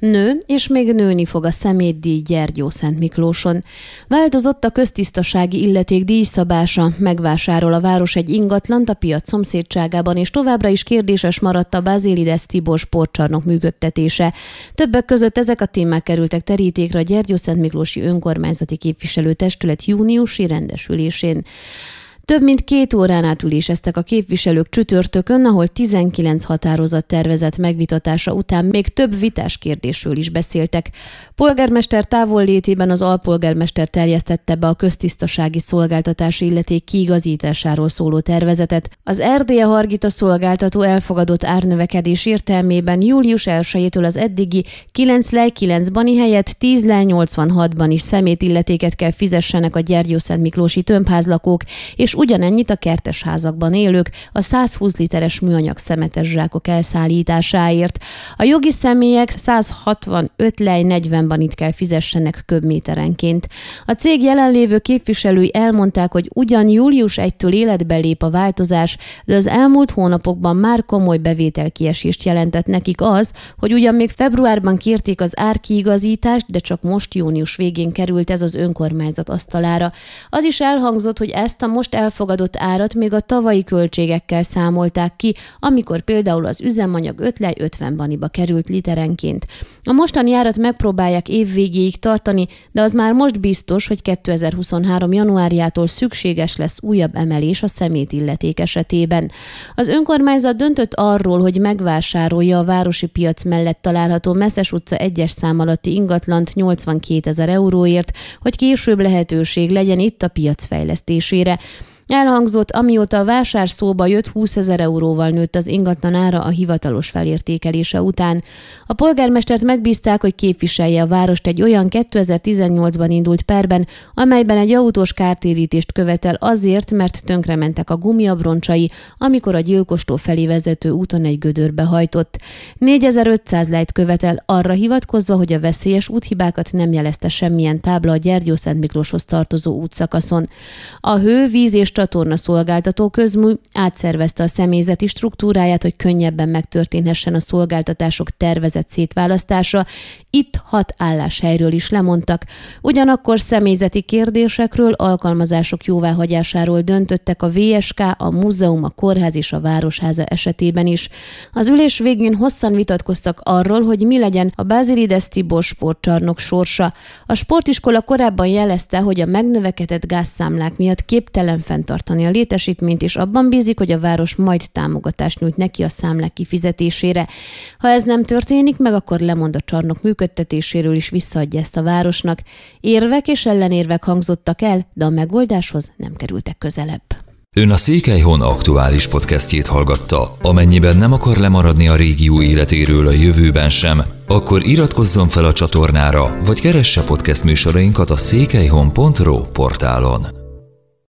Nő, és még nőni fog a szemétdíj Gyergyó Szent Miklóson. Változott a köztisztasági illeték díjszabása, megvásárol a város egy ingatlant a piac szomszédságában, és továbbra is kérdéses maradt a Bazilides Tibor sportcsarnok működtetése. Többek között ezek a témák kerültek terítékre a Gyergyó Szent Miklósi önkormányzati képviselőtestület júniusi rendesülésén. Több mint két órán át üléseztek a képviselők csütörtökön, ahol 19 határozat tervezett megvitatása után még több vitás kérdésről is beszéltek. Polgármester távollétében az alpolgármester terjesztette be a köztisztasági szolgáltatási illeték kiigazításáról szóló tervezetet. Az Erdélye Hargita szolgáltató elfogadott árnövekedés értelmében július 1-től az eddigi 9 lej 9 bani helyett 10 lej 86-ban is szemétilletéket kell fizessenek a Gyergyószent Miklósi tömbházlakók, és ugyanennyit a kertes házakban élők a 120 literes műanyag szemetes zsákok elszállításáért. A jogi személyek 165 lej 40-ban itt kell fizessenek köbméterenként. A cég jelenlévő képviselői elmondták, hogy ugyan július 1-től életbe lép a változás, de az elmúlt hónapokban már komoly bevételkiesést jelentett nekik az, hogy ugyan még februárban kérték az árkiigazítást, de csak most június végén került ez az önkormányzat asztalára. Az is elhangzott, hogy ezt a most el elfogadott árat még a tavalyi költségekkel számolták ki, amikor például az üzemanyag 5 lej 50 baniba került literenként. A mostani árat megpróbálják évvégéig tartani, de az már most biztos, hogy 2023. januárjától szükséges lesz újabb emelés a szemét illeték esetében. Az önkormányzat döntött arról, hogy megvásárolja a városi piac mellett található Messzes utca egyes szám alatti ingatlant 82 ezer euróért, hogy később lehetőség legyen itt a piac fejlesztésére. Elhangzott, amióta a vásár szóba jött 20 ezer euróval nőtt az ingatlan ára a hivatalos felértékelése után. A polgármestert megbízták, hogy képviselje a várost egy olyan 2018-ban indult perben, amelyben egy autós kártérítést követel azért, mert tönkrementek a gumiabroncsai, amikor a gyilkostó felé vezető úton egy gödörbe hajtott. 4500 lejt követel arra hivatkozva, hogy a veszélyes úthibákat nem jelezte semmilyen tábla a Gyergyó Szent Miklóshoz tartozó útszakaszon. A hő, víz és csatorna szolgáltató közmű átszervezte a személyzeti struktúráját, hogy könnyebben megtörténhessen a szolgáltatások tervezett szétválasztása. Itt hat álláshelyről is lemondtak. Ugyanakkor személyzeti kérdésekről, alkalmazások jóváhagyásáról döntöttek a VSK, a múzeum, a kórház és a városháza esetében is. Az ülés végén hosszan vitatkoztak arról, hogy mi legyen a Basilides Tibor sportcsarnok sorsa. A sportiskola korábban jelezte, hogy a megnövekedett gázszámlák miatt képtelen fent fenntartani a létesítményt, és abban bízik, hogy a város majd támogatást nyújt neki a számlák kifizetésére. Ha ez nem történik meg, akkor lemond a csarnok működtetéséről is visszaadja ezt a városnak. Érvek és ellenérvek hangzottak el, de a megoldáshoz nem kerültek közelebb. Ön a Székelyhon aktuális podcastjét hallgatta. Amennyiben nem akar lemaradni a régió életéről a jövőben sem, akkor iratkozzon fel a csatornára, vagy keresse podcast műsorainkat a székelyhon.pro portálon.